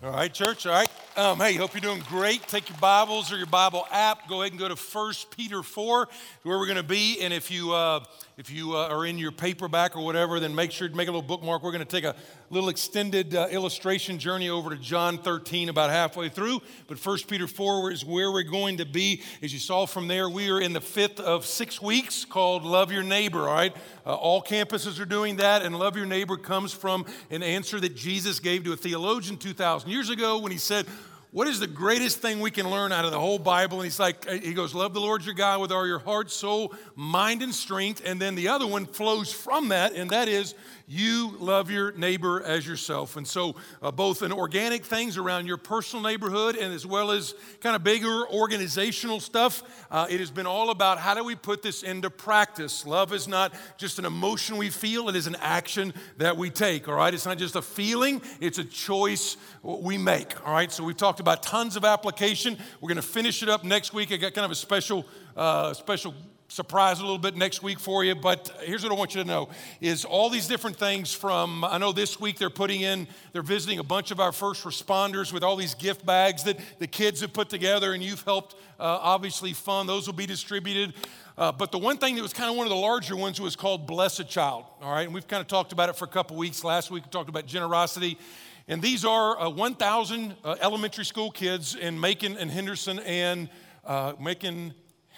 All right, church. All right. Um, hey, hope you're doing great. Take your Bibles or your Bible app. Go ahead and go to 1 Peter 4, where we're going to be. And if you uh, if you uh, are in your paperback or whatever, then make sure to make a little bookmark. We're going to take a little extended uh, illustration journey over to John 13, about halfway through. But 1 Peter 4 is where we're going to be. As you saw from there, we are in the fifth of six weeks called Love Your Neighbor. All right. Uh, all campuses are doing that, and Love Your Neighbor comes from an answer that Jesus gave to a theologian 2,000 years ago when he said, what is the greatest thing we can learn out of the whole Bible? And he's like, uh, he goes, Love the Lord your God with all your heart, soul, mind, and strength. And then the other one flows from that, and that is you love your neighbor as yourself. And so, uh, both in organic things around your personal neighborhood and as well as kind of bigger organizational stuff, uh, it has been all about how do we put this into practice. Love is not just an emotion we feel, it is an action that we take, all right? It's not just a feeling, it's a choice we make, all right? So, we've talked about tons of application. We're going to finish it up next week. I got kind of a special, uh, special surprise a little bit next week for you but here's what i want you to know is all these different things from i know this week they're putting in they're visiting a bunch of our first responders with all these gift bags that the kids have put together and you've helped uh, obviously fund those will be distributed. Uh, but the one thing that was kind of one of the larger ones was called bless a child all right? And we've kind of talked about it for a couple weeks. Last week we talked about generosity. And these are uh, 1000 uh, elementary school kids in macon and henderson and uh, macon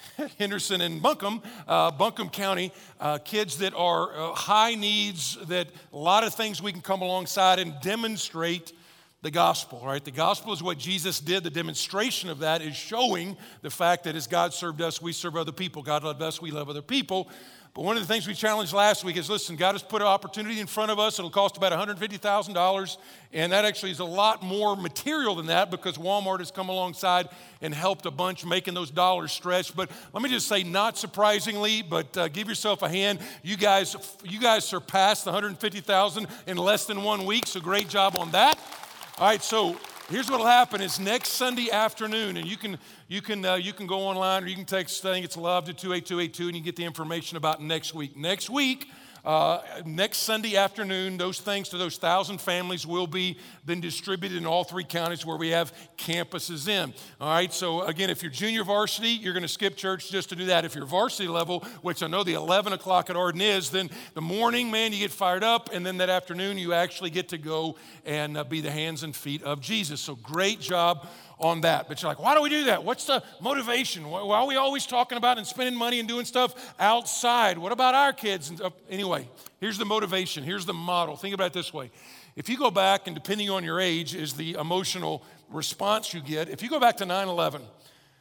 Henderson and Buncombe, uh, Buncombe County, uh, kids that are uh, high needs, that a lot of things we can come alongside and demonstrate the gospel, right? The gospel is what Jesus did. The demonstration of that is showing the fact that as God served us, we serve other people. God loved us, we love other people. But one of the things we challenged last week is listen, God has put an opportunity in front of us. It'll cost about $150,000. And that actually is a lot more material than that because Walmart has come alongside and helped a bunch making those dollars stretch. But let me just say, not surprisingly, but uh, give yourself a hand. You guys, you guys surpassed the 150,000 in less than one week. So great job on that. All right, so here's what will happen is next Sunday afternoon, and you can, you can, uh, you can go online or you can text, I think it's love to 28282 and you get the information about next week. Next week, uh, next Sunday afternoon, those things to those thousand families will be then distributed in all three counties where we have campuses in. All right, so again, if you're junior varsity, you're going to skip church just to do that. If you're varsity level, which I know the 11 o'clock at Arden is, then the morning, man, you get fired up, and then that afternoon, you actually get to go and uh, be the hands and feet of Jesus. So great job on that. But you're like, why do we do that? What's the motivation? Why are we always talking about and spending money and doing stuff outside? What about our kids? Uh, anyway, here's the motivation. Here's the model. Think about it this way. If you go back, and depending on your age, is the emotional response you get. If you go back to 9 11,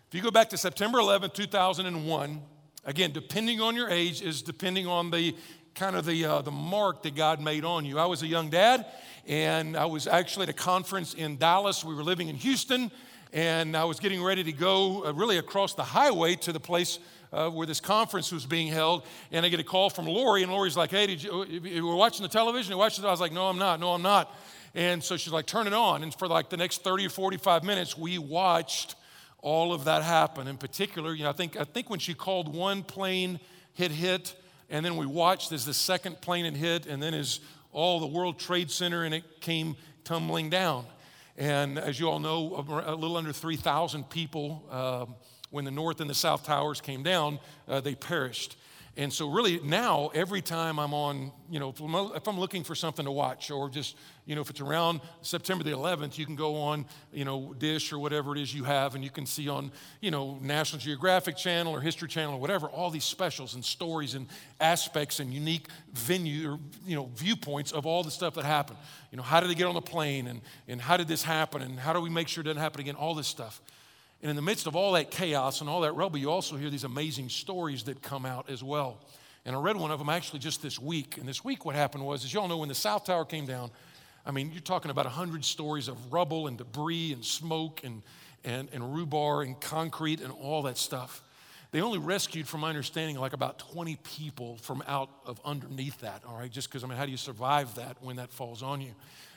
if you go back to September 11, 2001, again, depending on your age, is depending on the kind of the, uh, the mark that God made on you. I was a young dad, and I was actually at a conference in Dallas. We were living in Houston, and I was getting ready to go uh, really across the highway to the place uh, where this conference was being held. And I get a call from Lori, and Lori's like, "Hey, did you, you were watching the television? You watched it?" I was like, "No, I'm not. No, I'm not." And so she's like, "Turn it on." And for like the next 30 or 45 minutes, we watched all of that happen. In particular, you know, I think I think when she called one plane hit hit, and then we watched as the second plane had hit, and then as all the World Trade Center and it came tumbling down. And as you all know, a little under 3,000 people, uh, when the North and the South Towers came down, uh, they perished. And so, really, now every time I'm on, you know, if I'm looking for something to watch, or just, you know, if it's around September the 11th, you can go on, you know, Dish or whatever it is you have, and you can see on, you know, National Geographic Channel or History Channel or whatever, all these specials and stories and aspects and unique venue or, you know, viewpoints of all the stuff that happened. You know, how did they get on the plane, and, and how did this happen, and how do we make sure it doesn't happen again? All this stuff. And in the midst of all that chaos and all that rubble, you also hear these amazing stories that come out as well. And I read one of them actually just this week. And this week, what happened was, as y'all know, when the South Tower came down, I mean, you're talking about 100 stories of rubble and debris and smoke and, and, and rebar and concrete and all that stuff. They only rescued, from my understanding, like about 20 people from out of underneath that, all right? Just because, I mean, how do you survive that when that falls on you?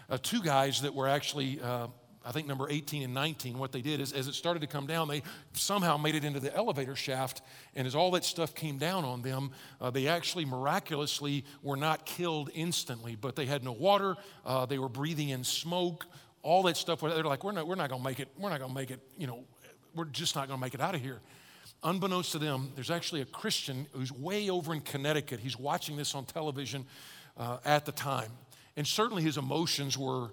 Uh, two guys that were actually uh, I think number 18 and 19, what they did is as it started to come down, they somehow made it into the elevator shaft. And as all that stuff came down on them, uh, they actually miraculously were not killed instantly, but they had no water. Uh, they were breathing in smoke. all that stuff. They're like, we're not, we're not going to make it. We're not going to make it. You know, we're just not going to make it out of here. Unbeknownst to them, there's actually a Christian who's way over in Connecticut. He's watching this on television uh, at the time. And certainly his emotions were,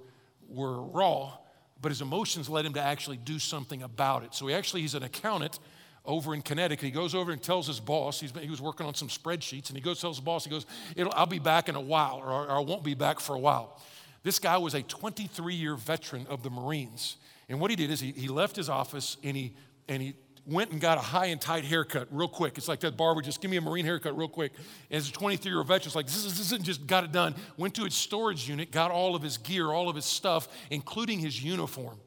were raw, but his emotions led him to actually do something about it. So he actually, he's an accountant over in Connecticut. He goes over and tells his boss, he was working on some spreadsheets, and he goes tells his boss, he goes, I'll be back in a while, or, or I won't be back for a while. This guy was a 23 year veteran of the Marines. And what he did is he, he left his office and he, and he went and got a high and tight haircut real quick. It's like that barber, just give me a Marine haircut real quick. And as a 23 year old veteran, it's like, this, is, this isn't just got it done. Went to his storage unit, got all of his gear, all of his stuff, including his uniform.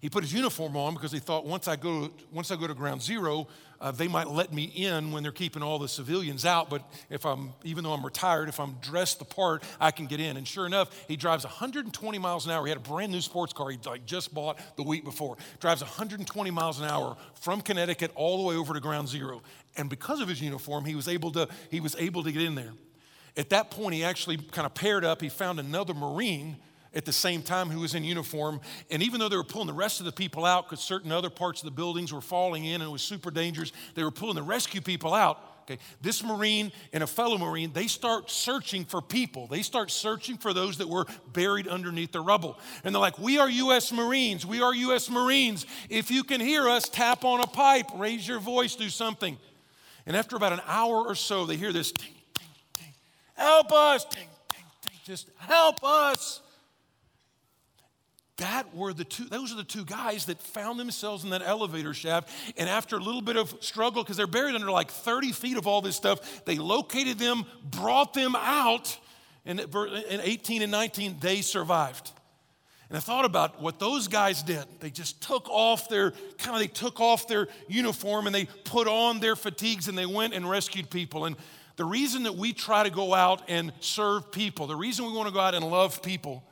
He put his uniform on because he thought once I go, once I go to ground zero, uh, they might let me in when they're keeping all the civilians out. But if I'm, even though I'm retired, if I'm dressed the part, I can get in. And sure enough, he drives 120 miles an hour. He had a brand new sports car he like just bought the week before. Drives 120 miles an hour from Connecticut all the way over to ground zero. And because of his uniform, he was able to, he was able to get in there. At that point, he actually kind of paired up. He found another Marine at the same time who was in uniform. And even though they were pulling the rest of the people out because certain other parts of the buildings were falling in and it was super dangerous, they were pulling the rescue people out. Okay, this Marine and a fellow Marine, they start searching for people. They start searching for those that were buried underneath the rubble. And they're like, We are U.S. Marines. We are U.S. Marines. If you can hear us, tap on a pipe, raise your voice, do something. And after about an hour or so, they hear this ting, ting, ting. Help us! Ting, ting, ting. Just help us that were the two those are the two guys that found themselves in that elevator shaft and after a little bit of struggle because they're buried under like 30 feet of all this stuff they located them brought them out and in 18 and 19 they survived. And i thought about what those guys did. They just took off their kind of they took off their uniform and they put on their fatigues and they went and rescued people. And the reason that we try to go out and serve people the reason we want to go out and love people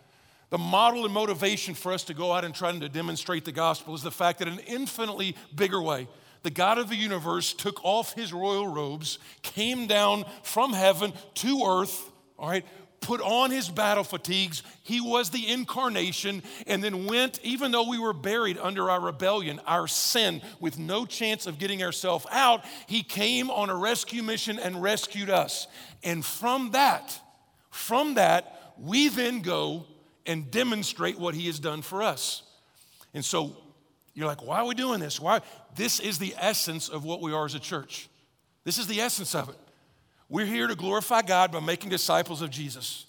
the model and motivation for us to go out and try to demonstrate the gospel is the fact that in an infinitely bigger way, the God of the universe took off his royal robes, came down from heaven to earth, all right, put on his battle fatigues. He was the incarnation, and then went, even though we were buried under our rebellion, our sin, with no chance of getting ourselves out, he came on a rescue mission and rescued us. And from that, from that, we then go and demonstrate what he has done for us. And so you're like, why are we doing this? Why? This is the essence of what we are as a church. This is the essence of it. We're here to glorify God by making disciples of Jesus.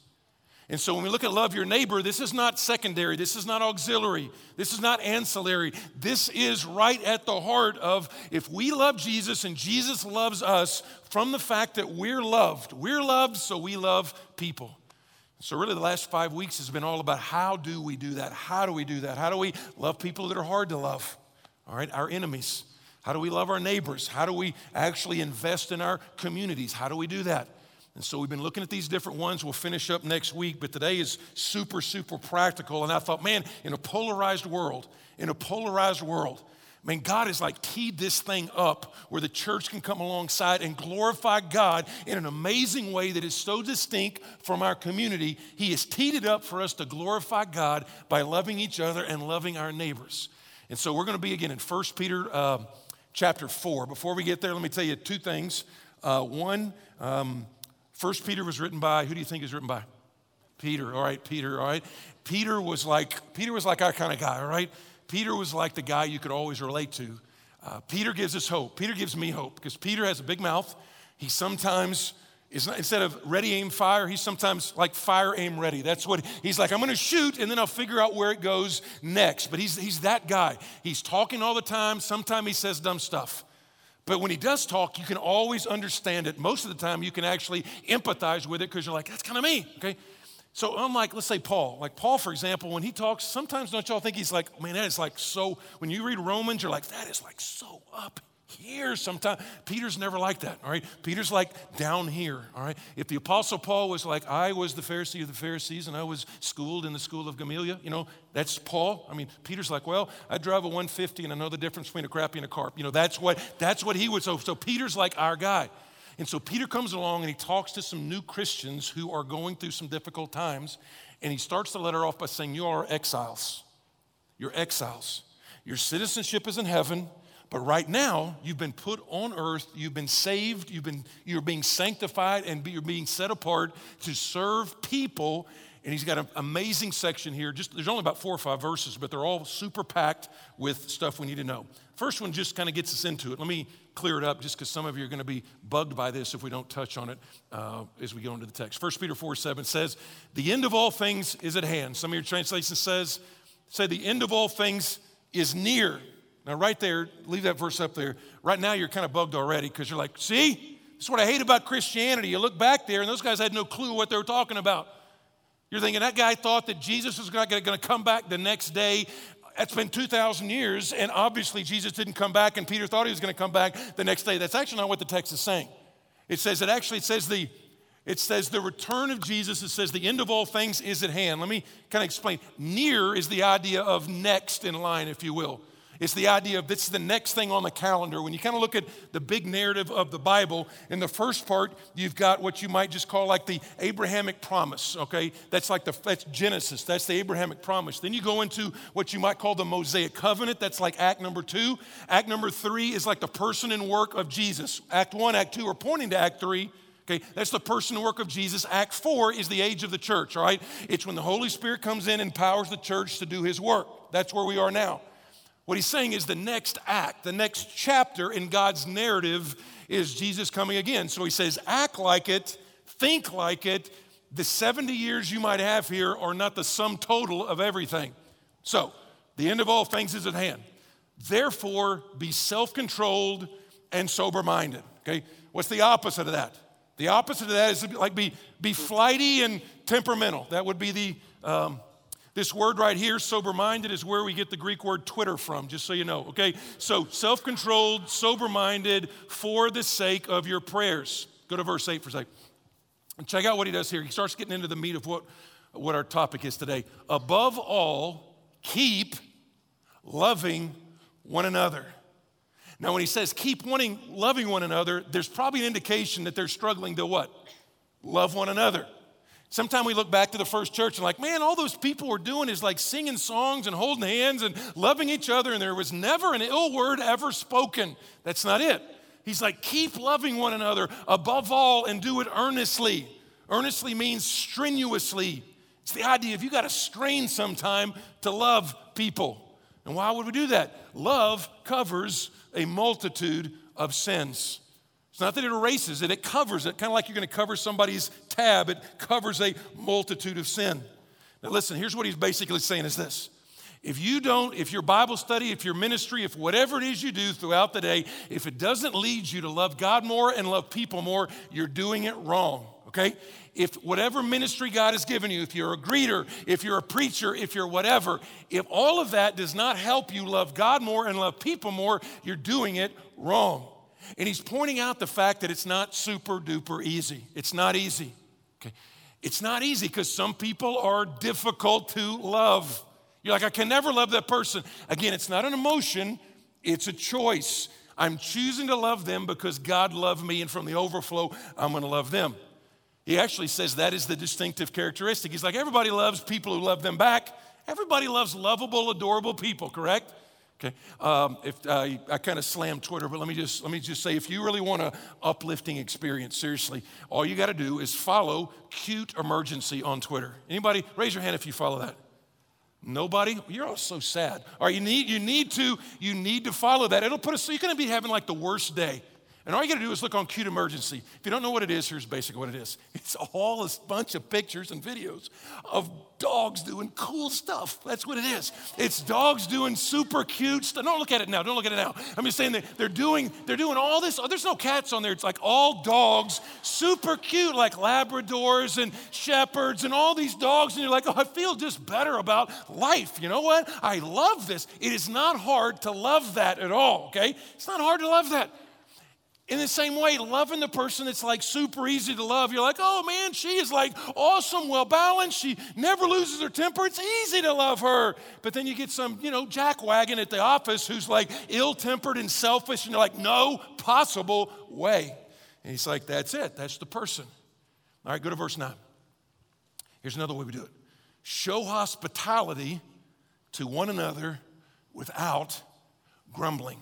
And so when we look at love your neighbor, this is not secondary, this is not auxiliary, this is not ancillary. This is right at the heart of if we love Jesus and Jesus loves us from the fact that we're loved. We're loved, so we love people. So, really, the last five weeks has been all about how do we do that? How do we do that? How do we love people that are hard to love? All right, our enemies. How do we love our neighbors? How do we actually invest in our communities? How do we do that? And so we've been looking at these different ones. We'll finish up next week, but today is super, super practical. And I thought, man, in a polarized world, in a polarized world, I mean, God has like teed this thing up where the church can come alongside and glorify God in an amazing way that is so distinct from our community. He has teed it up for us to glorify God by loving each other and loving our neighbors. And so we're going to be again in 1 Peter uh, chapter 4. Before we get there, let me tell you two things. Uh, one, um, 1 Peter was written by, who do you think is written by? Peter, all right, Peter, all right. Peter was like, Peter was like our kind of guy, all right? Peter was like the guy you could always relate to. Uh, Peter gives us hope. Peter gives me hope because Peter has a big mouth. He sometimes is not, instead of ready, aim, fire, he's sometimes like fire, aim, ready. That's what he's like. I'm going to shoot and then I'll figure out where it goes next. But he's, he's that guy. He's talking all the time. Sometimes he says dumb stuff. But when he does talk, you can always understand it. Most of the time, you can actually empathize with it because you're like, that's kind of me. Okay. So, unlike, let's say Paul, like Paul, for example, when he talks, sometimes don't y'all think he's like, man, that is like so, when you read Romans, you're like, that is like so up here sometimes. Peter's never like that, all right? Peter's like down here, all right? If the Apostle Paul was like, I was the Pharisee of the Pharisees and I was schooled in the school of Gamaliel, you know, that's Paul. I mean, Peter's like, well, I drive a 150 and I know the difference between a crappie and a carp. You know, that's what, that's what he would, so, so Peter's like our guy. And so Peter comes along and he talks to some new Christians who are going through some difficult times. And he starts the letter off by saying, You are exiles. You're exiles. Your citizenship is in heaven, but right now you've been put on earth, you've been saved, you've been, you're being sanctified, and you're being set apart to serve people. And he's got an amazing section here. Just there's only about four or five verses, but they're all super packed with stuff we need to know. First one just kind of gets us into it. Let me clear it up just because some of you are going to be bugged by this if we don't touch on it uh, as we go into the text. 1 Peter 4 7 says, The end of all things is at hand. Some of your translations says, say the end of all things is near. Now, right there, leave that verse up there. Right now, you're kind of bugged already because you're like, see, this is what I hate about Christianity. You look back there, and those guys had no clue what they were talking about. You're thinking that guy thought that Jesus was going to come back the next day. It's been 2,000 years, and obviously Jesus didn't come back, and Peter thought he was going to come back the next day. That's actually not what the text is saying. It says it actually says the it says the return of Jesus. It says the end of all things is at hand. Let me kind of explain. Near is the idea of next in line, if you will. It's the idea of this is the next thing on the calendar. When you kind of look at the big narrative of the Bible, in the first part, you've got what you might just call like the Abrahamic promise, okay? That's like the that's Genesis, that's the Abrahamic promise. Then you go into what you might call the Mosaic covenant, that's like act number two. Act number three is like the person and work of Jesus. Act one, act two are pointing to act three. Okay, that's the person and work of Jesus. Act four is the age of the church, all right? It's when the Holy Spirit comes in and powers the church to do his work. That's where we are now. What he's saying is the next act, the next chapter in God's narrative is Jesus coming again. So he says, act like it, think like it. The 70 years you might have here are not the sum total of everything. So, the end of all things is at hand. Therefore, be self controlled and sober minded. Okay? What's the opposite of that? The opposite of that is like be, be flighty and temperamental. That would be the um, this word right here, sober minded, is where we get the Greek word Twitter from, just so you know, okay? So self controlled, sober minded for the sake of your prayers. Go to verse 8 for a second. And check out what he does here. He starts getting into the meat of what, what our topic is today. Above all, keep loving one another. Now, when he says keep wanting, loving one another, there's probably an indication that they're struggling to what? Love one another. Sometimes we look back to the first church and like, man, all those people were doing is like singing songs and holding hands and loving each other, and there was never an ill word ever spoken. That's not it. He's like, keep loving one another above all and do it earnestly. Earnestly means strenuously. It's the idea if you got to strain sometime to love people. And why would we do that? Love covers a multitude of sins. It's not that it erases it, it covers it, kind of like you're going to cover somebody's tab. It covers a multitude of sin. Now, listen, here's what he's basically saying is this. If you don't, if your Bible study, if your ministry, if whatever it is you do throughout the day, if it doesn't lead you to love God more and love people more, you're doing it wrong, okay? If whatever ministry God has given you, if you're a greeter, if you're a preacher, if you're whatever, if all of that does not help you love God more and love people more, you're doing it wrong. And he's pointing out the fact that it's not super duper easy. It's not easy. Okay. It's not easy because some people are difficult to love. You're like, I can never love that person. Again, it's not an emotion, it's a choice. I'm choosing to love them because God loved me, and from the overflow, I'm going to love them. He actually says that is the distinctive characteristic. He's like, everybody loves people who love them back. Everybody loves lovable, adorable people, correct? Okay, um, if uh, I kind of slammed Twitter, but let me just let me just say, if you really want an uplifting experience, seriously, all you got to do is follow Cute Emergency on Twitter. Anybody, raise your hand if you follow that. Nobody? You're all so sad. All right, you need you need to you need to follow that. It'll put us. So you're going to be having like the worst day. And all you got to do is look on Cute Emergency. If you don't know what it is, here's basically what it is it's all a bunch of pictures and videos of dogs doing cool stuff. That's what it is. It's dogs doing super cute stuff. Don't look at it now. Don't look at it now. I'm just saying that they're doing, they're doing all this. Oh, there's no cats on there. It's like all dogs, super cute, like Labradors and Shepherds and all these dogs. And you're like, oh, I feel just better about life. You know what? I love this. It is not hard to love that at all, okay? It's not hard to love that. In the same way, loving the person that's like super easy to love, you're like, oh man, she is like awesome, well balanced. She never loses her temper. It's easy to love her. But then you get some, you know, jackwagon at the office who's like ill tempered and selfish, and you're like, no possible way. And he's like, that's it. That's the person. All right, go to verse 9. Here's another way we do it show hospitality to one another without grumbling.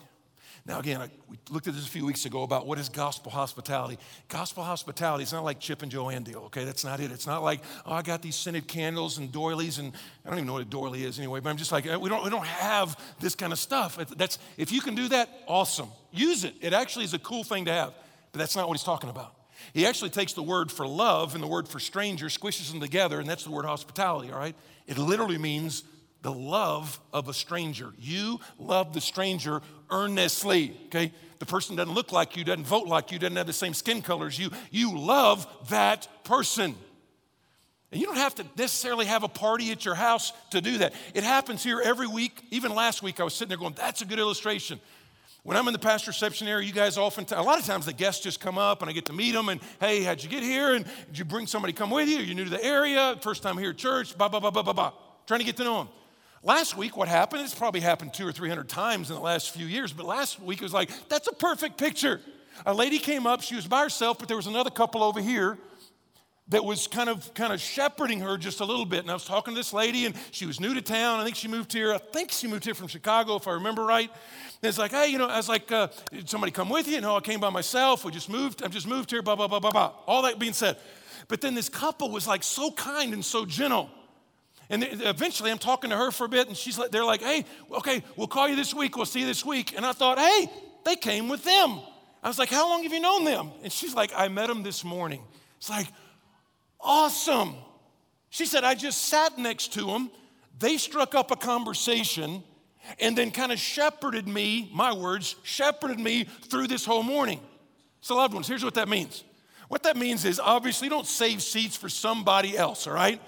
Now, again, I, we looked at this a few weeks ago about what is gospel hospitality. Gospel hospitality is not like Chip and Joanna deal, okay? That's not it. It's not like, oh, I got these scented candles and doilies, and I don't even know what a doily is anyway, but I'm just like, eh, we don't, we don't have this kind of stuff. That's, if you can do that, awesome. Use it. It actually is a cool thing to have, but that's not what he's talking about. He actually takes the word for love and the word for stranger, squishes them together, and that's the word hospitality, all right? It literally means the love of a stranger. You love the stranger earnestly, okay? The person doesn't look like you, doesn't vote like you, doesn't have the same skin color as you. You love that person. And you don't have to necessarily have a party at your house to do that. It happens here every week. Even last week, I was sitting there going, that's a good illustration. When I'm in the pastor reception area, you guys often, a lot of times the guests just come up and I get to meet them and, hey, how'd you get here? And did you bring somebody come with you? Are you new to the area? First time here at church? Blah, blah, blah, blah, blah, blah. Trying to get to know them. Last week, what happened? It's probably happened two or three hundred times in the last few years, but last week it was like, that's a perfect picture. A lady came up, she was by herself, but there was another couple over here that was kind of kind of shepherding her just a little bit. And I was talking to this lady, and she was new to town. I think she moved here. I think she moved here from Chicago, if I remember right. And it's like, hey, you know, I was like, uh, did somebody come with you? No, I came by myself. We just moved. I've just moved here. Blah blah blah blah blah. All that being said, but then this couple was like so kind and so gentle. And eventually I'm talking to her for a bit, and she's like, they're like, hey, okay, we'll call you this week, we'll see you this week. And I thought, hey, they came with them. I was like, how long have you known them? And she's like, I met them this morning. It's like, awesome. She said, I just sat next to them. They struck up a conversation and then kind of shepherded me, my words, shepherded me through this whole morning. So, loved ones, here's what that means. What that means is obviously don't save seats for somebody else, all right?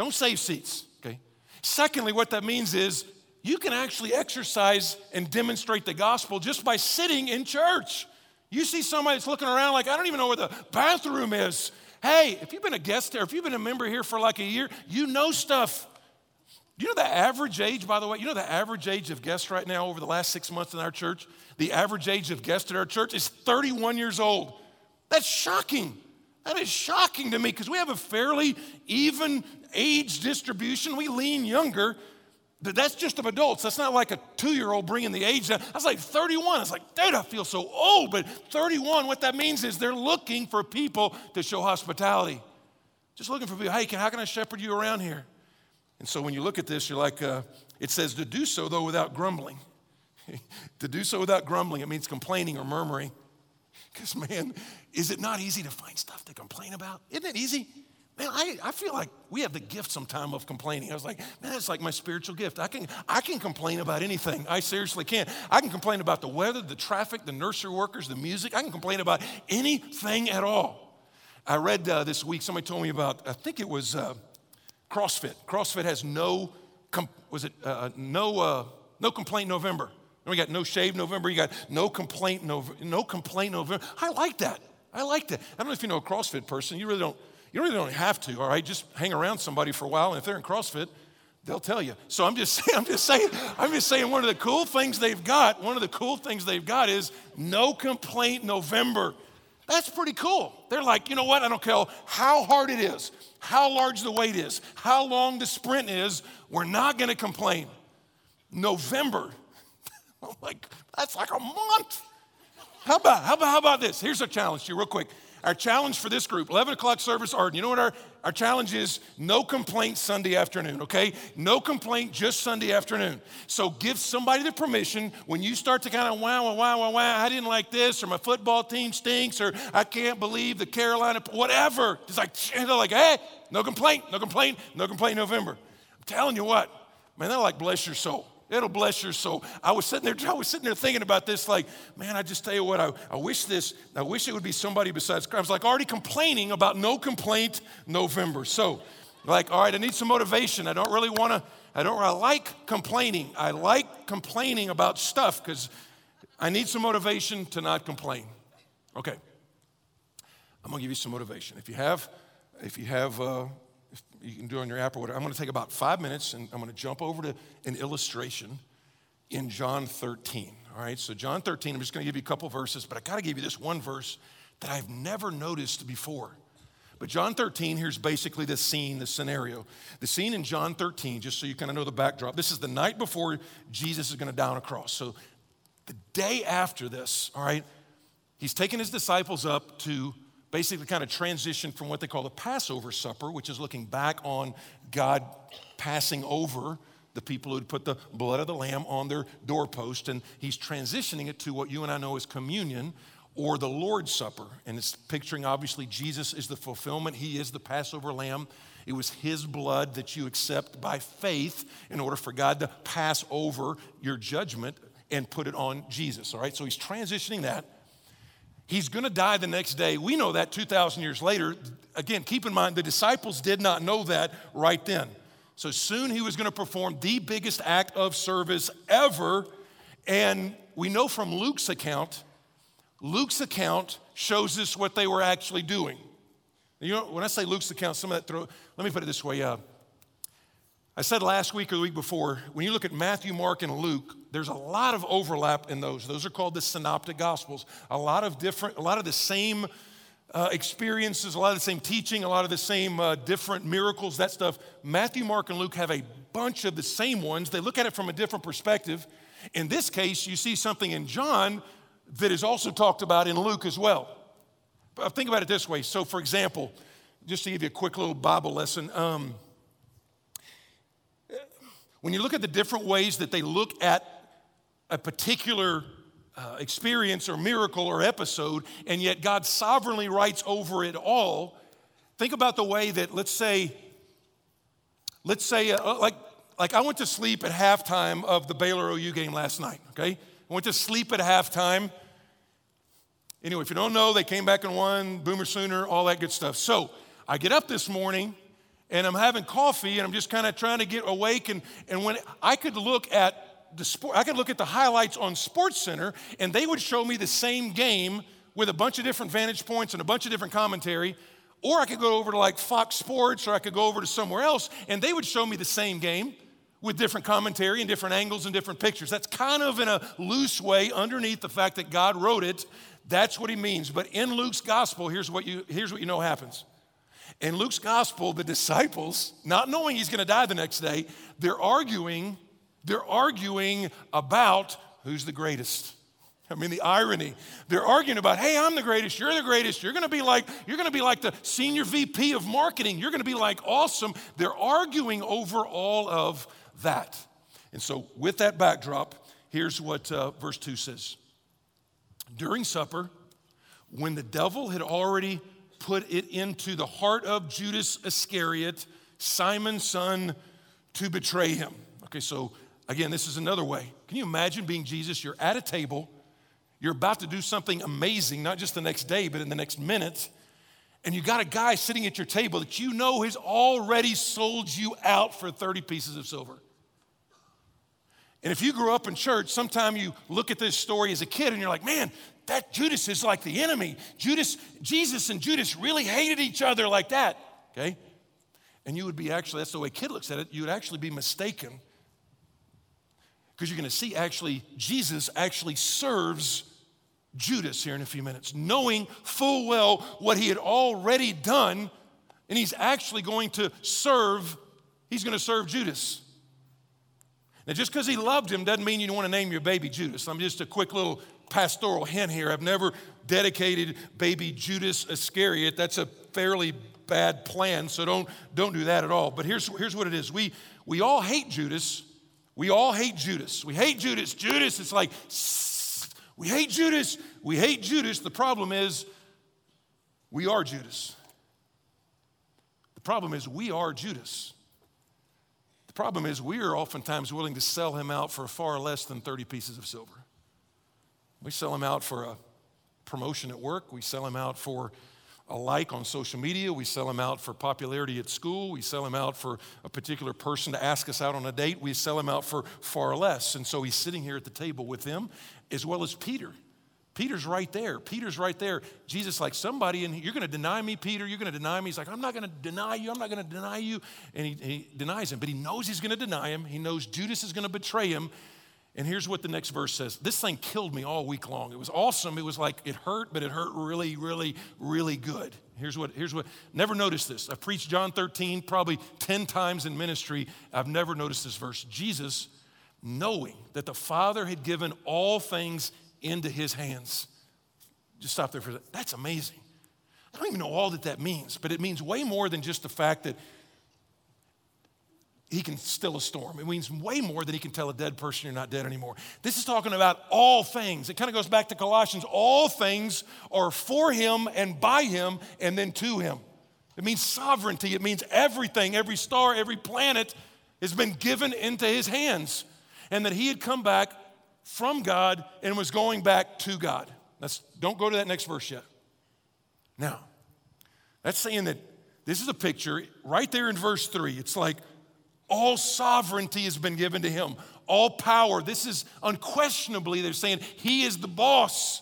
Don't save seats, okay? Secondly, what that means is you can actually exercise and demonstrate the gospel just by sitting in church. You see somebody that's looking around like, I don't even know where the bathroom is. Hey, if you've been a guest there, if you've been a member here for like a year, you know stuff. You know the average age, by the way, you know the average age of guests right now over the last six months in our church? The average age of guests at our church is 31 years old. That's shocking. That is shocking to me because we have a fairly even age distribution. We lean younger, but that's just of adults. That's not like a two year old bringing the age down. I was like 31. I was like, dude, I feel so old. But 31, what that means is they're looking for people to show hospitality. Just looking for people. Hey, can, how can I shepherd you around here? And so when you look at this, you're like, uh, it says to do so, though, without grumbling. to do so without grumbling, it means complaining or murmuring. Because, man, is it not easy to find stuff to complain about? Isn't it easy? Man, I, I feel like we have the gift sometime of complaining. I was like, man, it's like my spiritual gift. I can, I can complain about anything. I seriously can. I can complain about the weather, the traffic, the nursery workers, the music. I can complain about anything at all. I read uh, this week, somebody told me about, I think it was uh, CrossFit. CrossFit has no, was it, uh, no, uh, no complaint November. We got no shave November. You got no complaint November. No complaint November. I like that. I like that. I don't know if you know a CrossFit person. You really don't. You really don't have to. All right, just hang around somebody for a while, and if they're in CrossFit, they'll tell you. So I'm just saying. I'm just saying. I'm just saying. One of the cool things they've got. One of the cool things they've got is no complaint November. That's pretty cool. They're like, you know what? I don't care how hard it is, how large the weight is, how long the sprint is. We're not going to complain. November I'm like, that's like a month. How about, how about, how about this? Here's a challenge to you, real quick. Our challenge for this group, 11 o'clock service, Arden, you know what our, our challenge is? No complaint Sunday afternoon, okay? No complaint just Sunday afternoon. So give somebody the permission when you start to kind of wow, wow, wow, wow, wow, I didn't like this, or my football team stinks, or I can't believe the Carolina, whatever. It's like, they're like, hey, no complaint, no complaint, no complaint November. I'm telling you what, man, that like bless your soul. It'll bless your soul. I was sitting there, I was sitting there thinking about this, like, man, I just tell you what, I, I wish this, I wish it would be somebody besides Christ. I was like already complaining about no complaint November. So, like, all right, I need some motivation. I don't really want to, I don't I like complaining. I like complaining about stuff because I need some motivation to not complain. Okay. I'm gonna give you some motivation. If you have, if you have uh, you can do on your app or whatever. I'm going to take about five minutes and I'm going to jump over to an illustration in John 13. All right, so John 13, I'm just going to give you a couple verses, but I got to give you this one verse that I've never noticed before. But John 13, here's basically the scene, the scenario. The scene in John 13, just so you kind of know the backdrop, this is the night before Jesus is going to on a cross. So the day after this, all right, he's taking his disciples up to basically kind of transition from what they call the Passover supper, which is looking back on God passing over the people who'd put the blood of the lamb on their doorpost, and he's transitioning it to what you and I know as communion or the Lord's Supper. And it's picturing obviously Jesus is the fulfillment, he is the Passover lamb. It was his blood that you accept by faith in order for God to pass over your judgment and put it on Jesus. All right, so he's transitioning that. He's going to die the next day. We know that 2,000 years later. Again, keep in mind, the disciples did not know that right then. So soon he was going to perform the biggest act of service ever. And we know from Luke's account, Luke's account shows us what they were actually doing. You know, when I say Luke's account, some of that throw, let me put it this way. Uh, I said last week or the week before, when you look at Matthew, Mark, and Luke, there's a lot of overlap in those. Those are called the synoptic gospels. A lot of different, a lot of the same uh, experiences, a lot of the same teaching, a lot of the same uh, different miracles, that stuff. Matthew, Mark, and Luke have a bunch of the same ones. They look at it from a different perspective. In this case, you see something in John that is also talked about in Luke as well. But think about it this way. So, for example, just to give you a quick little Bible lesson, um, when you look at the different ways that they look at a particular uh, experience or miracle or episode, and yet God sovereignly writes over it all. Think about the way that, let's say, let's say, uh, like, like I went to sleep at halftime of the Baylor OU game last night, okay? I went to sleep at halftime. Anyway, if you don't know, they came back and won, Boomer Sooner, all that good stuff. So I get up this morning and I'm having coffee and I'm just kind of trying to get awake. And, and when I could look at the sport, I could look at the highlights on SportsCenter, and they would show me the same game with a bunch of different vantage points and a bunch of different commentary. Or I could go over to like Fox Sports, or I could go over to somewhere else, and they would show me the same game with different commentary and different angles and different pictures. That's kind of in a loose way underneath the fact that God wrote it. That's what he means. But in Luke's gospel, here's what you, here's what you know happens. In Luke's gospel, the disciples, not knowing he's going to die the next day, they're arguing they're arguing about who's the greatest. I mean, the irony. They're arguing about, hey, I'm the greatest, you're the greatest, you're gonna be like, you're gonna be like the senior VP of marketing, you're gonna be like awesome. They're arguing over all of that. And so, with that backdrop, here's what uh, verse 2 says During supper, when the devil had already put it into the heart of Judas Iscariot, Simon's son, to betray him. Okay, so Again, this is another way. Can you imagine being Jesus? You're at a table, you're about to do something amazing, not just the next day, but in the next minute. And you got a guy sitting at your table that you know has already sold you out for 30 pieces of silver. And if you grew up in church, sometime you look at this story as a kid and you're like, man, that Judas is like the enemy. Judas, Jesus and Judas really hated each other like that. Okay? And you would be actually, that's the way kid looks at it, you would actually be mistaken because you're going to see actually, Jesus actually serves Judas here in a few minutes, knowing full well what he had already done, and he's actually going to serve, he's going to serve Judas. Now, just because he loved him doesn't mean you want to name your baby Judas. I'm just a quick little pastoral hint here. I've never dedicated baby Judas Iscariot. That's a fairly bad plan, so don't, don't do that at all. But here's, here's what it is we, we all hate Judas we all hate Judas. We hate Judas. Judas, it's like, we hate Judas. We hate Judas. The problem is, we are Judas. The problem is, we are Judas. The problem is, we are oftentimes willing to sell him out for far less than 30 pieces of silver. We sell him out for a promotion at work, we sell him out for a like on social media. We sell them out for popularity at school. We sell them out for a particular person to ask us out on a date. We sell them out for far less. And so he's sitting here at the table with them, as well as Peter. Peter's right there. Peter's right there. Jesus, like somebody, and you're going to deny me, Peter. You're going to deny me. He's like, I'm not going to deny you. I'm not going to deny you. And he, he denies him, but he knows he's going to deny him. He knows Judas is going to betray him. And here's what the next verse says. This thing killed me all week long. It was awesome. It was like it hurt, but it hurt really, really, really good. Here's what, here's what, never noticed this. I've preached John 13 probably 10 times in ministry. I've never noticed this verse. Jesus, knowing that the Father had given all things into his hands. Just stop there for a second. That's amazing. I don't even know all that that means, but it means way more than just the fact that he can still a storm. It means way more than he can tell a dead person you're not dead anymore. This is talking about all things. It kind of goes back to Colossians. All things are for him and by him and then to him. It means sovereignty. It means everything, every star, every planet has been given into his hands. And that he had come back from God and was going back to God. Let's, don't go to that next verse yet. Now, that's saying that this is a picture right there in verse 3. It's like all sovereignty has been given to him, all power. This is unquestionably, they're saying he is the boss.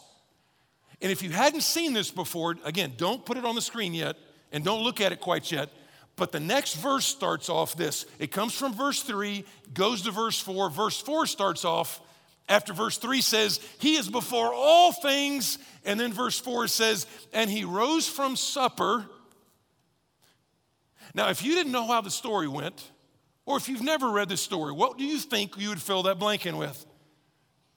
And if you hadn't seen this before, again, don't put it on the screen yet and don't look at it quite yet. But the next verse starts off this. It comes from verse 3, goes to verse 4. Verse 4 starts off after verse 3 says, He is before all things. And then verse 4 says, And he rose from supper. Now, if you didn't know how the story went, or if you've never read this story, what do you think you would fill that blank in with?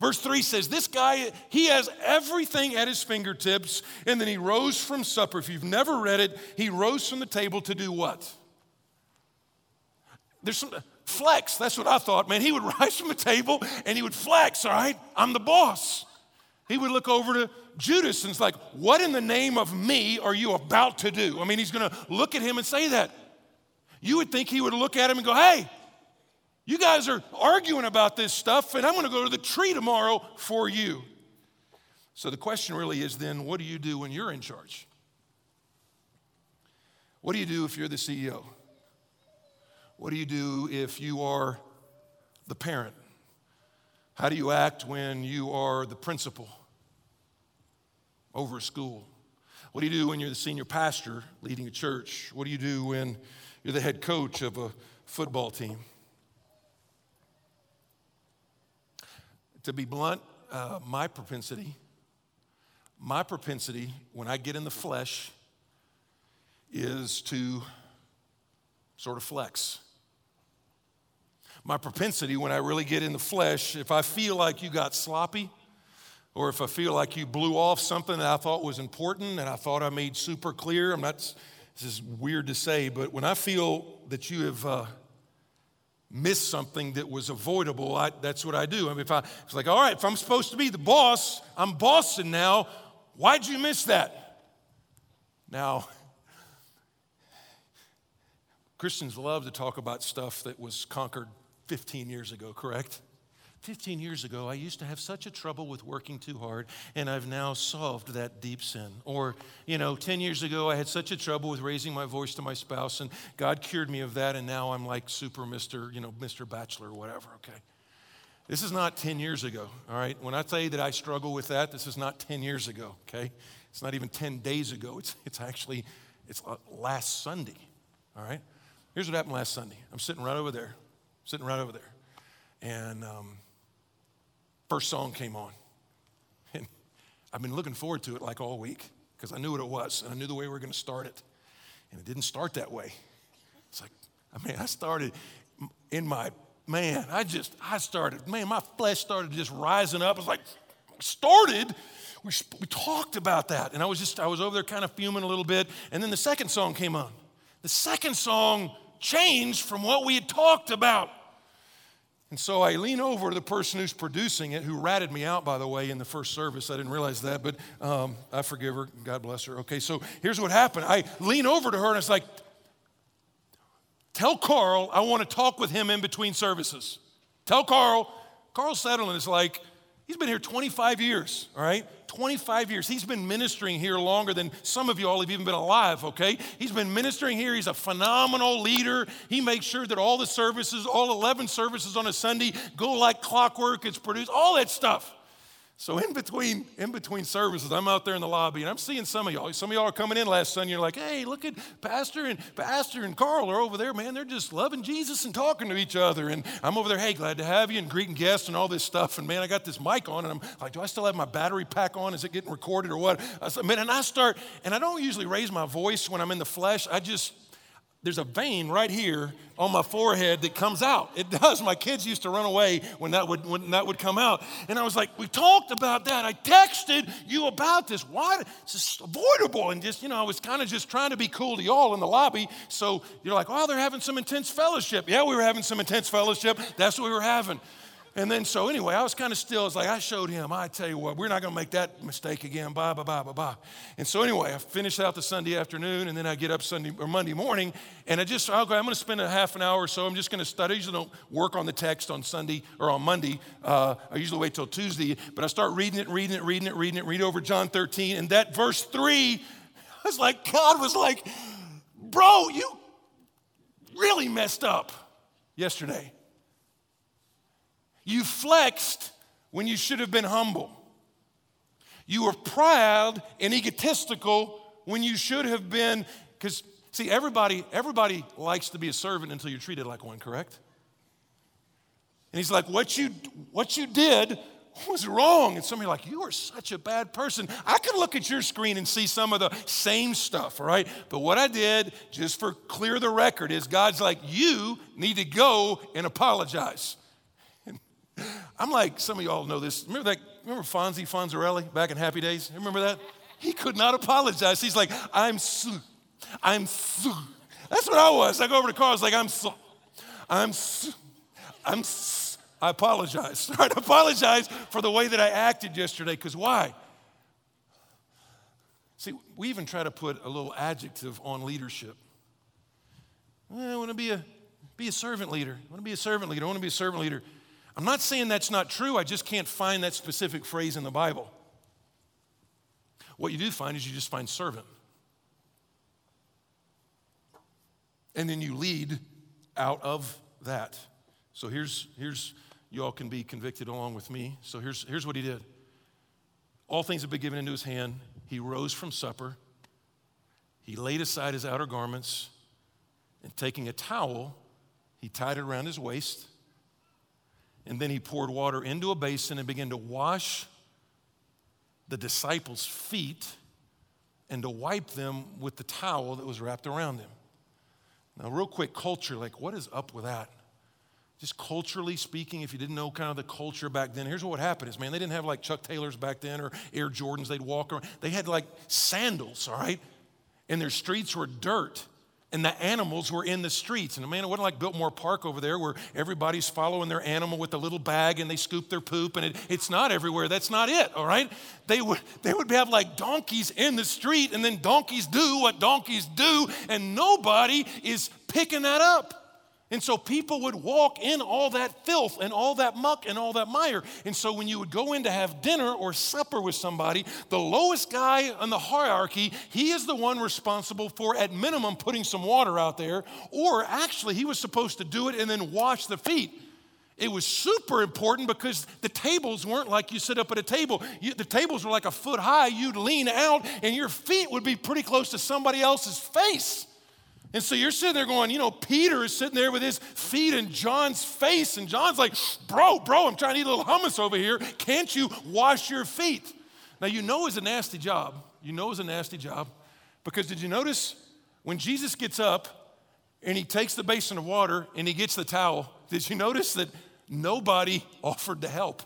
Verse 3 says, This guy, he has everything at his fingertips, and then he rose from supper. If you've never read it, he rose from the table to do what? There's some flex. That's what I thought, man. He would rise from the table and he would flex, all right? I'm the boss. He would look over to Judas and it's like, What in the name of me are you about to do? I mean, he's gonna look at him and say that. You would think he would look at him and go, Hey, you guys are arguing about this stuff, and I'm going to go to the tree tomorrow for you. So the question really is then, what do you do when you're in charge? What do you do if you're the CEO? What do you do if you are the parent? How do you act when you are the principal over a school? What do you do when you're the senior pastor leading a church? What do you do when you're the head coach of a football team. To be blunt, uh, my propensity, my propensity when I get in the flesh is to sort of flex. My propensity when I really get in the flesh, if I feel like you got sloppy, or if I feel like you blew off something that I thought was important and I thought I made super clear, I'm not this is weird to say, but when I feel that you have uh, missed something that was avoidable, I, that's what I do. I mean, if I, it's like, all right, if I'm supposed to be the boss, I'm bossing now. Why'd you miss that? Now, Christians love to talk about stuff that was conquered 15 years ago, correct? 15 years ago, I used to have such a trouble with working too hard, and I've now solved that deep sin. Or, you know, 10 years ago, I had such a trouble with raising my voice to my spouse, and God cured me of that, and now I'm like super Mr., you know, Mr. Bachelor or whatever, okay? This is not 10 years ago, all right? When I you that I struggle with that, this is not 10 years ago, okay? It's not even 10 days ago. It's, it's actually, it's uh, last Sunday, all right? Here's what happened last Sunday. I'm sitting right over there, sitting right over there. And um, first song came on. And I've been looking forward to it like all week because I knew what it was and I knew the way we were going to start it. And it didn't start that way. It's like, I mean, I started in my, man, I just, I started, man, my flesh started just rising up. I was like, started? We, we talked about that. And I was just, I was over there kind of fuming a little bit. And then the second song came on. The second song changed from what we had talked about. And so I lean over to the person who's producing it, who ratted me out, by the way, in the first service. I didn't realize that, but um, I forgive her. God bless her. Okay, so here's what happened. I lean over to her and it's like, tell Carl I want to talk with him in between services. Tell Carl. Carl Settling is like, he's been here 25 years, all right? 25 years. He's been ministering here longer than some of you all have even been alive, okay? He's been ministering here. He's a phenomenal leader. He makes sure that all the services, all 11 services on a Sunday, go like clockwork. It's produced, all that stuff. So in between, in between services, I'm out there in the lobby and I'm seeing some of y'all. Some of y'all are coming in last Sunday. You're like, hey, look at Pastor and Pastor and Carl are over there, man. They're just loving Jesus and talking to each other. And I'm over there, hey, glad to have you, and greeting guests and all this stuff. And man, I got this mic on, and I'm like, do I still have my battery pack on? Is it getting recorded or what? I said, man, and I start, and I don't usually raise my voice when I'm in the flesh. I just there's a vein right here on my forehead that comes out. It does. My kids used to run away when that would when that would come out. And I was like, we talked about that. I texted you about this. Why? It's just avoidable. And just, you know, I was kind of just trying to be cool to y'all in the lobby. So you're like, oh, they're having some intense fellowship. Yeah, we were having some intense fellowship. That's what we were having. And then, so anyway, I was kind of still. It's like, I showed him, I tell you what, we're not going to make that mistake again. Bye, bye, bye, bye, bye. And so, anyway, I finished out the Sunday afternoon, and then I get up Sunday or Monday morning, and I just, go, I'm going to spend a half an hour or so. I'm just going to study. I usually don't work on the text on Sunday or on Monday. Uh, I usually wait till Tuesday, but I start reading it, reading it, reading it, reading it, read over John 13, and that verse 3, I was like, God was like, bro, you really messed up yesterday. You flexed when you should have been humble. You were proud and egotistical when you should have been, because see, everybody, everybody likes to be a servant until you're treated like one, correct? And he's like, what you, what you did was wrong. And somebody like, you are such a bad person. I could look at your screen and see some of the same stuff, right? But what I did, just for clear the record, is God's like, you need to go and apologize. I'm like, some of y'all know this. Remember that? Remember Fonzie Fonzarelli back in Happy Days? Remember that? He could not apologize. He's like, I'm su, I'm su. That's what I was. I go over to Carl. I was like, I'm so, I'm su, I'm su. I apologize. I apologize for the way that I acted yesterday. Because why? See, we even try to put a little adjective on leadership. Eh, I want to be a, be a servant leader. I want to be a servant leader. I want to be a servant leader. I'm not saying that's not true, I just can't find that specific phrase in the Bible. What you do find is you just find servant. And then you lead out of that. So here's, here's you all can be convicted along with me. So here's, here's what he did. All things have been given into his hand. He rose from supper. He laid aside his outer garments, and taking a towel, he tied it around his waist. And then he poured water into a basin and began to wash the disciples' feet and to wipe them with the towel that was wrapped around him. Now, real quick, culture, like what is up with that? Just culturally speaking, if you didn't know kind of the culture back then, here's what would happen is, man, they didn't have like Chuck Taylors back then or Air Jordans they'd walk around. They had like sandals, all right? And their streets were dirt and the animals were in the streets. And I man, it wasn't like Biltmore Park over there where everybody's following their animal with a little bag and they scoop their poop. And it, it's not everywhere. That's not it, all right? They would, they would have like donkeys in the street, and then donkeys do what donkeys do, and nobody is picking that up. And so people would walk in all that filth and all that muck and all that mire. And so when you would go in to have dinner or supper with somebody, the lowest guy on the hierarchy, he is the one responsible for, at minimum, putting some water out there. Or actually, he was supposed to do it and then wash the feet. It was super important because the tables weren't like you sit up at a table. You, the tables were like a foot high. You'd lean out and your feet would be pretty close to somebody else's face. And so you're sitting there going, you know, Peter is sitting there with his feet in John's face. And John's like, bro, bro, I'm trying to eat a little hummus over here. Can't you wash your feet? Now, you know it's a nasty job. You know it's a nasty job. Because did you notice when Jesus gets up and he takes the basin of water and he gets the towel, did you notice that nobody offered to help?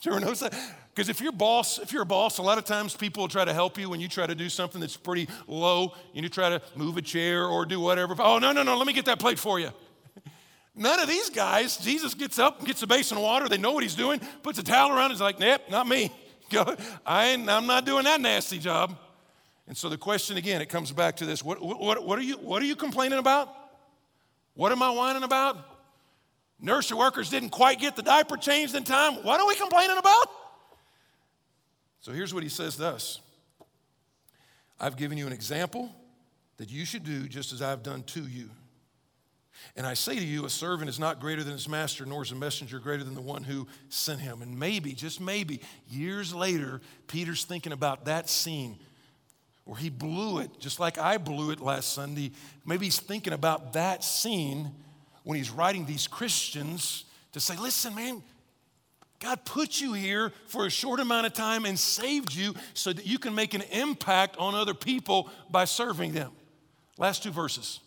Did you ever notice that? Because if you're boss, if you're a boss, a lot of times people will try to help you when you try to do something that's pretty low. and You try to move a chair or do whatever. Oh, no, no, no, let me get that plate for you. None of these guys, Jesus gets up and gets a basin of water. They know what he's doing, puts a towel around. He's like, nope, not me. I ain't, I'm not doing that nasty job. And so the question again, it comes back to this what, what, what, are you, what are you complaining about? What am I whining about? Nursery workers didn't quite get the diaper changed in time. What are we complaining about? So here's what he says to us I've given you an example that you should do just as I've done to you. And I say to you, a servant is not greater than his master, nor is a messenger greater than the one who sent him. And maybe, just maybe, years later, Peter's thinking about that scene where he blew it, just like I blew it last Sunday. Maybe he's thinking about that scene when he's writing these Christians to say, listen, man, God put you here for a short amount of time and saved you so that you can make an impact on other people by serving them. Last two verses.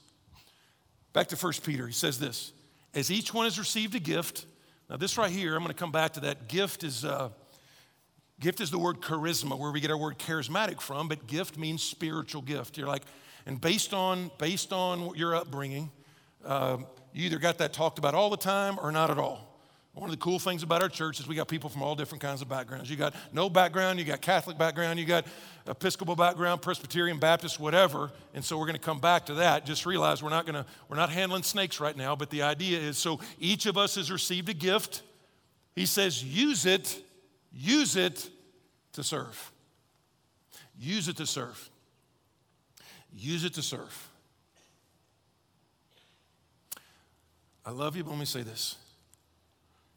Back to 1 Peter, he says this As each one has received a gift, now this right here, I'm going to come back to that. Gift is, uh, gift is the word charisma, where we get our word charismatic from, but gift means spiritual gift. You're like, and based on, based on your upbringing, uh, you either got that talked about all the time or not at all. One of the cool things about our church is we got people from all different kinds of backgrounds. You got no background, you got Catholic background, you got Episcopal background, Presbyterian, Baptist, whatever. And so we're going to come back to that. Just realize we're not going to we're not handling snakes right now, but the idea is so each of us has received a gift. He says use it, use it to serve. Use it to serve. Use it to serve. I love you, but let me say this.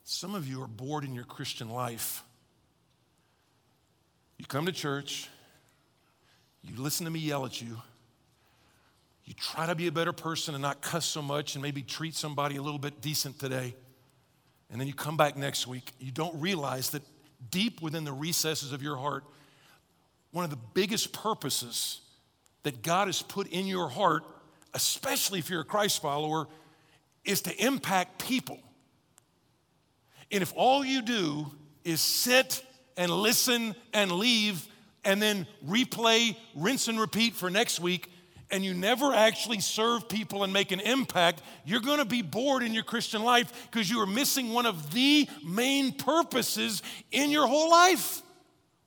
Some of you are bored in your Christian life. You come to church, you listen to me yell at you, you try to be a better person and not cuss so much and maybe treat somebody a little bit decent today. And then you come back next week. You don't realize that deep within the recesses of your heart, one of the biggest purposes that God has put in your heart, especially if you're a Christ follower, is to impact people. And if all you do is sit and listen and leave and then replay, rinse and repeat for next week, and you never actually serve people and make an impact, you're gonna be bored in your Christian life because you are missing one of the main purposes in your whole life.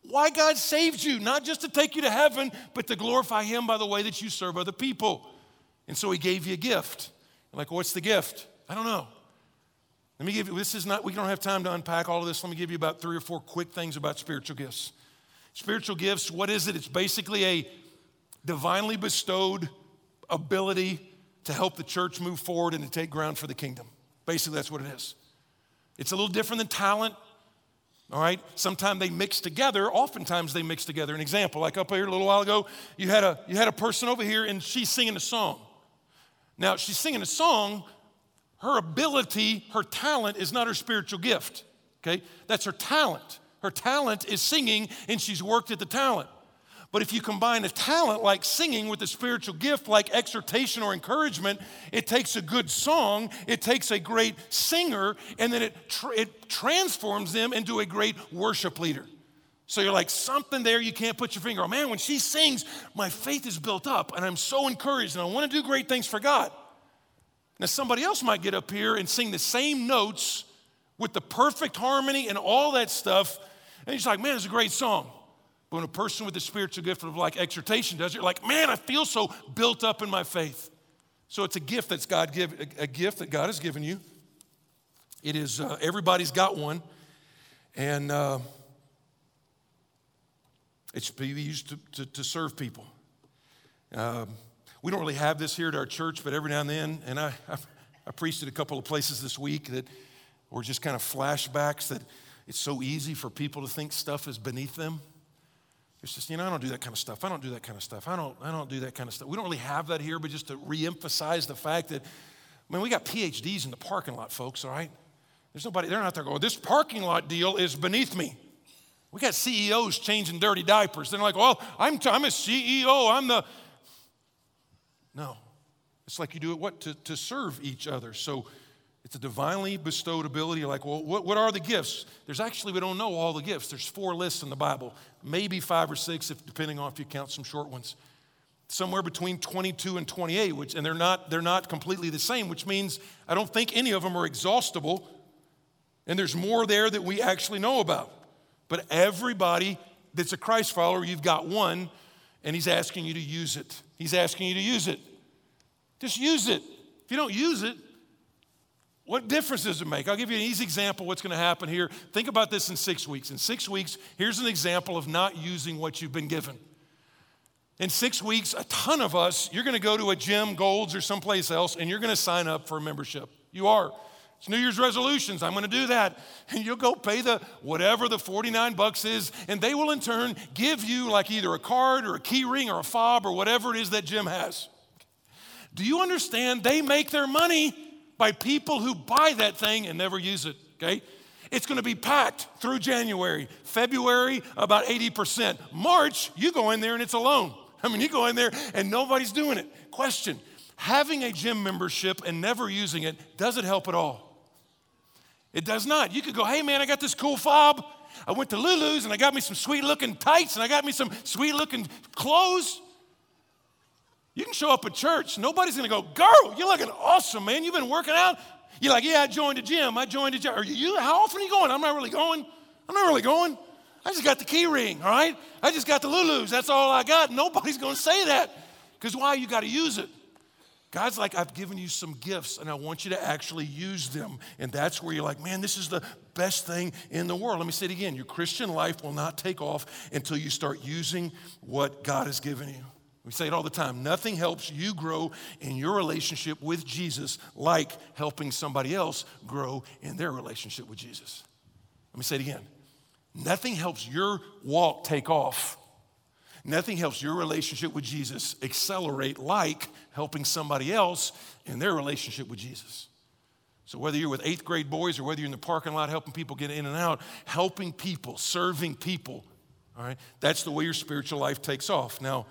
Why God saved you, not just to take you to heaven, but to glorify Him by the way that you serve other people. And so He gave you a gift. like, what's the gift? I don't know. Let me give you, this is not, we don't have time to unpack all of this. Let me give you about three or four quick things about spiritual gifts. Spiritual gifts, what is it? It's basically a divinely bestowed ability to help the church move forward and to take ground for the kingdom. Basically, that's what it is. It's a little different than talent. All right, sometimes they mix together. Oftentimes they mix together. An example, like up here a little while ago, you had a you had a person over here and she's singing a song. Now she's singing a song, her ability, her talent is not her spiritual gift. Okay? That's her talent. Her talent is singing, and she's worked at the talent. But if you combine a talent like singing with a spiritual gift like exhortation or encouragement, it takes a good song, it takes a great singer, and then it, tr- it transforms them into a great worship leader. So you're like, something there you can't put your finger on. Man, when she sings, my faith is built up, and I'm so encouraged, and I want to do great things for God. Now, somebody else might get up here and sing the same notes with the perfect harmony and all that stuff, and you're like, man, it's a great song. But when a person with the spiritual gift of like exhortation does, it, you're like, man, I feel so built up in my faith. So it's a gift that's God give, a gift that God has given you. It is uh, everybody's got one, and uh, it's be used to, to, to serve people. Um, we don't really have this here at our church, but every now and then, and I, I, I preached at a couple of places this week that were just kind of flashbacks that it's so easy for people to think stuff is beneath them. It's just, you know, I don't do that kind of stuff. I don't do that kind of stuff. I don't, I don't do that kind of stuff. We don't really have that here, but just to reemphasize the fact that, I mean, we got PhDs in the parking lot, folks, all right? There's nobody, they're not there going, this parking lot deal is beneath me. We got CEOs changing dirty diapers. They're like, well, I'm, I'm a CEO. I'm the, no. It's like you do it what? To, to serve each other. So it's a divinely bestowed ability. Like, well, what, what are the gifts? There's actually, we don't know all the gifts. There's four lists in the Bible, maybe five or six, if, depending on if you count some short ones. Somewhere between 22 and 28, which, and they're not, they're not completely the same, which means I don't think any of them are exhaustible. And there's more there that we actually know about. But everybody that's a Christ follower, you've got one, and he's asking you to use it. He's asking you to use it. Just use it. If you don't use it, what difference does it make? I'll give you an easy example what's going to happen here. Think about this in six weeks. In six weeks, here's an example of not using what you've been given. In six weeks, a ton of us, you're gonna go to a gym, Golds, or someplace else, and you're gonna sign up for a membership. You are. It's New Year's resolutions. I'm gonna do that. And you'll go pay the whatever the 49 bucks is, and they will in turn give you like either a card or a key ring or a fob or whatever it is that gym has. Do you understand? They make their money by people who buy that thing and never use it, okay? It's gonna be packed through January. February, about 80%. March, you go in there and it's alone. I mean, you go in there and nobody's doing it. Question Having a gym membership and never using it, does it help at all? It does not. You could go, hey man, I got this cool fob. I went to Lulu's and I got me some sweet looking tights and I got me some sweet looking clothes. You can show up at church, nobody's gonna go, girl, you're looking awesome, man. You've been working out. You're like, yeah, I joined a gym. I joined a gym. Are you, how often are you going? I'm not really going. I'm not really going. I just got the key ring, all right? I just got the Lulu's. That's all I got. Nobody's gonna say that. Because why? You gotta use it. God's like, I've given you some gifts and I want you to actually use them. And that's where you're like, man, this is the best thing in the world. Let me say it again your Christian life will not take off until you start using what God has given you. We say it all the time nothing helps you grow in your relationship with Jesus like helping somebody else grow in their relationship with Jesus. Let me say it again. Nothing helps your walk take off Nothing helps your relationship with Jesus accelerate like helping somebody else in their relationship with Jesus. So, whether you're with eighth grade boys or whether you're in the parking lot helping people get in and out, helping people, serving people, all right, that's the way your spiritual life takes off. Now,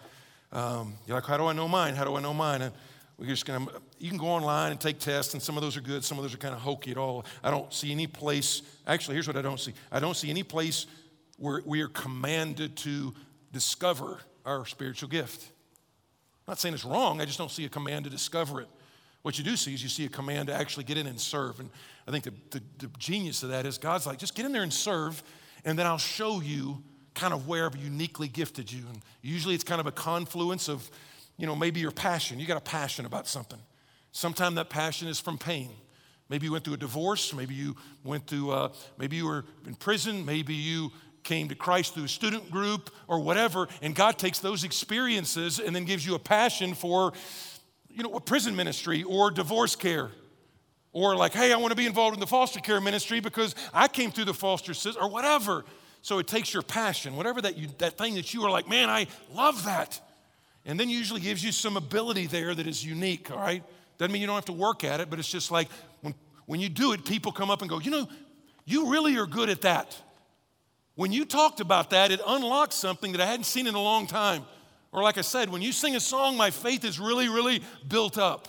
um, you're like, how do I know mine? How do I know mine? And we're just gonna, you can go online and take tests, and some of those are good, some of those are kind of hokey at all. I don't see any place, actually, here's what I don't see I don't see any place where we are commanded to discover our spiritual gift. I'm not saying it's wrong, I just don't see a command to discover it. What you do see is you see a command to actually get in and serve. And I think the, the, the genius of that is God's like, just get in there and serve, and then I'll show you kind of where I've uniquely gifted you. And usually it's kind of a confluence of, you know, maybe your passion. You got a passion about something. Sometimes that passion is from pain. Maybe you went through a divorce. Maybe you went through, uh, maybe you were in prison. Maybe you came to Christ through a student group or whatever, and God takes those experiences and then gives you a passion for, you know, a prison ministry or divorce care. Or like, hey, I want to be involved in the foster care ministry because I came through the foster system or whatever. So it takes your passion, whatever that you that thing that you are like, man, I love that. And then usually gives you some ability there that is unique, all right? Doesn't mean you don't have to work at it, but it's just like when, when you do it, people come up and go, you know, you really are good at that. When you talked about that, it unlocked something that I hadn't seen in a long time. Or, like I said, when you sing a song, my faith is really, really built up.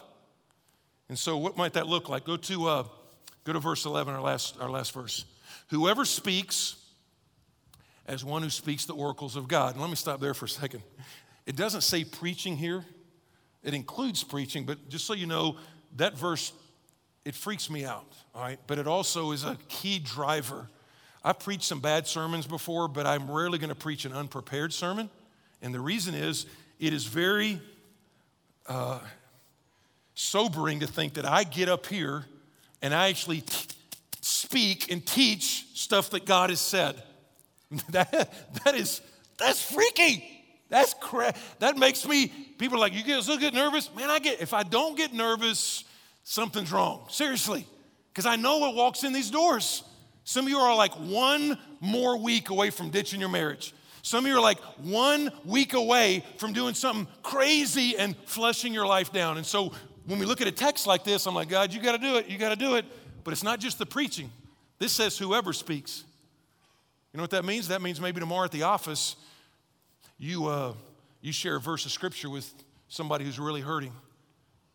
And so, what might that look like? Go to, uh, go to verse 11, our last, our last verse. Whoever speaks as one who speaks the oracles of God. And let me stop there for a second. It doesn't say preaching here, it includes preaching, but just so you know, that verse, it freaks me out, all right? But it also is a key driver I've preached some bad sermons before, but I'm rarely going to preach an unprepared sermon. And the reason is, it is very uh, sobering to think that I get up here and I actually t- speak and teach stuff that God has said. that, that is, that's freaky. That's cra- that makes me, people are like, you get, still get nervous? Man, I get, if I don't get nervous, something's wrong. Seriously. Because I know what walks in these doors. Some of you are like one more week away from ditching your marriage. Some of you are like one week away from doing something crazy and flushing your life down. And so when we look at a text like this, I'm like, God, you got to do it. You got to do it. But it's not just the preaching. This says whoever speaks. You know what that means? That means maybe tomorrow at the office, you, uh, you share a verse of scripture with somebody who's really hurting.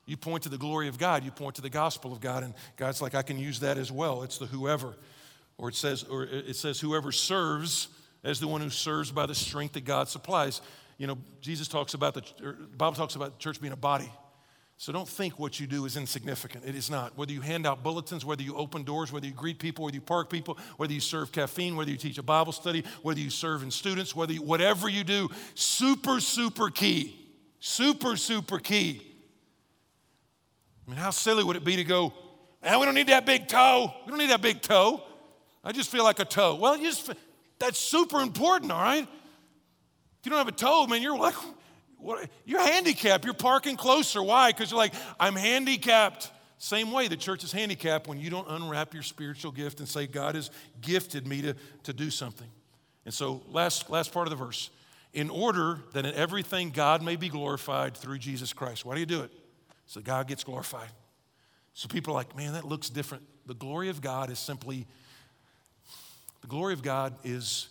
You point to the glory of God, you point to the gospel of God, and God's like, I can use that as well. It's the whoever. Or it says, or it says, whoever serves as the one who serves by the strength that God supplies. You know, Jesus talks about the, the Bible talks about church being a body. So don't think what you do is insignificant. It is not. Whether you hand out bulletins, whether you open doors, whether you greet people, whether you park people, whether you serve caffeine, whether you teach a Bible study, whether you serve in students, whether you, whatever you do, super, super key. Super, super key. I mean, how silly would it be to go, man, we don't need that big toe. We don't need that big toe. I just feel like a toe. Well, you just, that's super important, all right? If you don't have a toe, man, you're like, what, you're handicapped. You're parking closer. Why? Because you're like, I'm handicapped. Same way the church is handicapped when you don't unwrap your spiritual gift and say, God has gifted me to, to do something. And so, last, last part of the verse in order that in everything God may be glorified through Jesus Christ. Why do you do it? So God gets glorified. So people are like, man, that looks different. The glory of God is simply, the glory of God is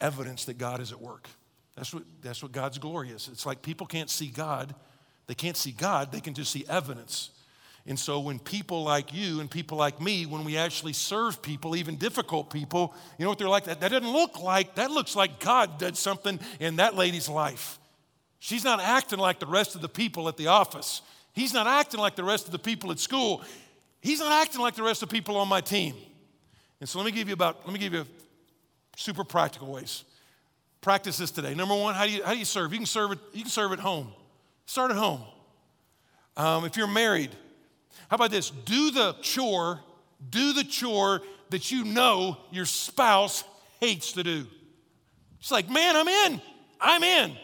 evidence that God is at work. That's what, that's what God's glory is. It's like people can't see God. They can't see God, they can just see evidence. And so when people like you and people like me, when we actually serve people, even difficult people, you know what they're like? That, that doesn't look like, that looks like God did something in that lady's life. She's not acting like the rest of the people at the office. He's not acting like the rest of the people at school. He's not acting like the rest of the people on my team. And so let me give you about, let me give you super practical ways. Practice this today. Number one, how do you, how do you serve? You can serve, it, you can serve at home. Start at home. Um, if you're married, how about this? Do the chore, do the chore that you know your spouse hates to do. It's like, man, I'm in. I'm in.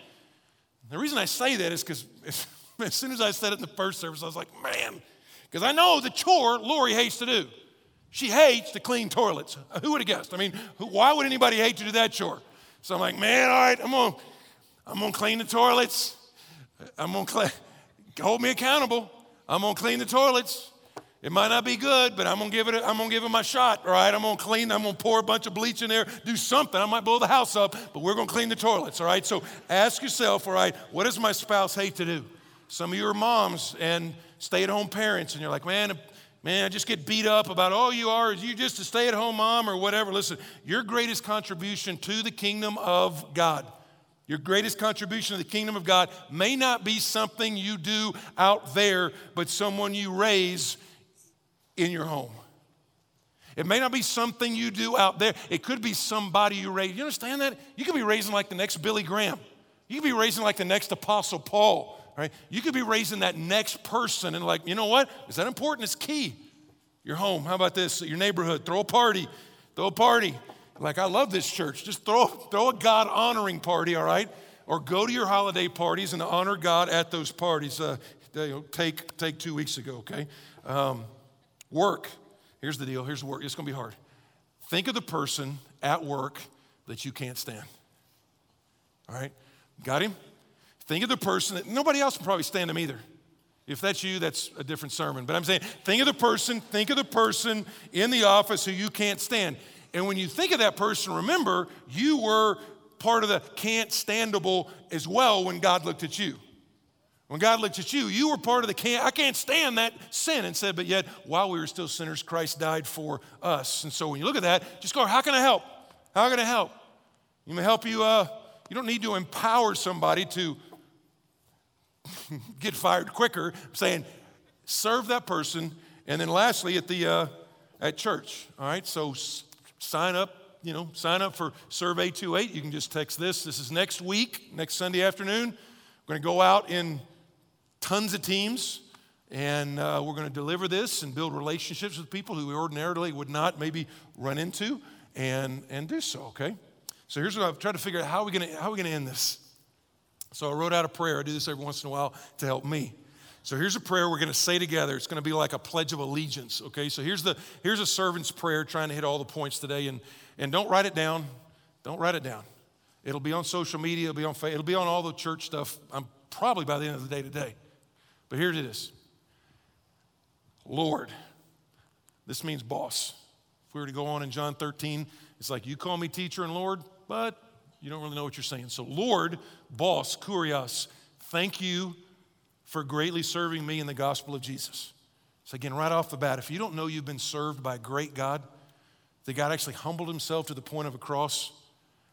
The reason I say that is because as soon as I said it in the first service, I was like, man, because I know the chore Lori hates to do. She hates to clean toilets. Who would have guessed? I mean, why would anybody hate to do that chore? So I'm like, man, all right, I'm gonna, I'm gonna clean the toilets. I'm gonna clean, hold me accountable. I'm gonna clean the toilets. It might not be good, but I'm gonna give it. A, I'm gonna give it my shot. All right, I'm gonna clean. I'm gonna pour a bunch of bleach in there. Do something. I might blow the house up, but we're gonna clean the toilets. All right. So ask yourself. All right, what does my spouse hate to do? Some of you are moms and stay-at-home parents, and you're like, man, man, I just get beat up about all you are is you just a stay-at-home mom or whatever. Listen, your greatest contribution to the kingdom of God your greatest contribution to the kingdom of God may not be something you do out there, but someone you raise in your home. It may not be something you do out there. It could be somebody you raise. You understand that? You could be raising like the next Billy Graham. You could be raising like the next Apostle Paul. Right? You could be raising that next person and like, you know what? Is that important? It's key. Your home. How about this? Your neighborhood. Throw a party. Throw a party. Like, I love this church. Just throw, throw a God honoring party, all right? Or go to your holiday parties and honor God at those parties. Uh, take, take two weeks ago, okay? Um, work. Here's the deal. Here's work. It's going to be hard. Think of the person at work that you can't stand. All right? Got him? Think of the person that nobody else can probably stand him either. If that's you, that's a different sermon. But I'm saying, think of the person, think of the person in the office who you can't stand. And when you think of that person, remember, you were part of the can't standable as well when God looked at you. When God looked at you, you were part of the can't, I can't stand that sin and said, but yet while we were still sinners, Christ died for us. And so when you look at that, just go, how can I help? How can I help? You may help you, uh, you don't need to empower somebody to get fired quicker, saying serve that person. And then lastly, at the, uh, at church, all right? So sign up, you know, sign up for Survey 28. You can just text this. This is next week, next Sunday afternoon. We're going to go out in tons of teams and uh, we're going to deliver this and build relationships with people who we ordinarily would not maybe run into and, and do so, okay? So here's what I've tried to figure out how are we going to, how are we going to end this? So I wrote out a prayer. I do this every once in a while to help me. So here's a prayer we're going to say together. It's going to be like a pledge of allegiance, okay? So here's, the, here's a servant's prayer trying to hit all the points today. And, and don't write it down. Don't write it down. It'll be on social media, it'll be on, it'll be on all the church stuff. I'm probably by the end of the day today. But here it is Lord, this means boss. If we were to go on in John 13, it's like you call me teacher and Lord, but you don't really know what you're saying. So, Lord, boss, kurios, thank you for greatly serving me in the gospel of Jesus. So, again, right off the bat, if you don't know you've been served by a great God, that God actually humbled himself to the point of a cross,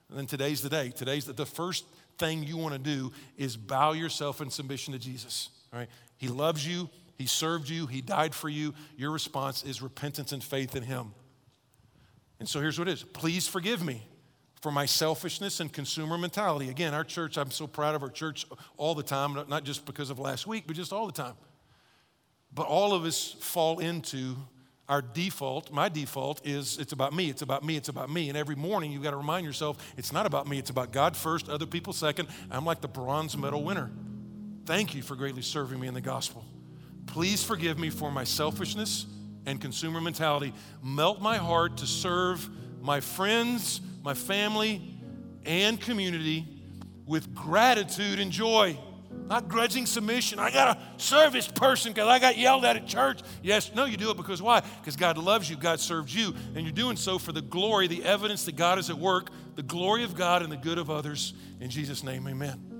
then today's the day. Today's the, the first thing you want to do is bow yourself in submission to Jesus. All right? He loves you, He served you, He died for you. Your response is repentance and faith in Him. And so here's what it is please forgive me for my selfishness and consumer mentality. Again, our church, I'm so proud of our church all the time, not just because of last week, but just all the time. But all of us fall into our default, my default is it's about me, it's about me, it's about me. And every morning you've got to remind yourself it's not about me, it's about God first, other people second. I'm like the bronze medal winner. Thank you for greatly serving me in the gospel. Please forgive me for my selfishness and consumer mentality. Melt my heart to serve my friends, my family, and community with gratitude and joy. Not grudging submission. I got serve this person because I got yelled at at church. Yes, no, you do it because why? Because God loves you, God serves you, and you're doing so for the glory, the evidence that God is at work, the glory of God and the good of others. In Jesus' name, amen.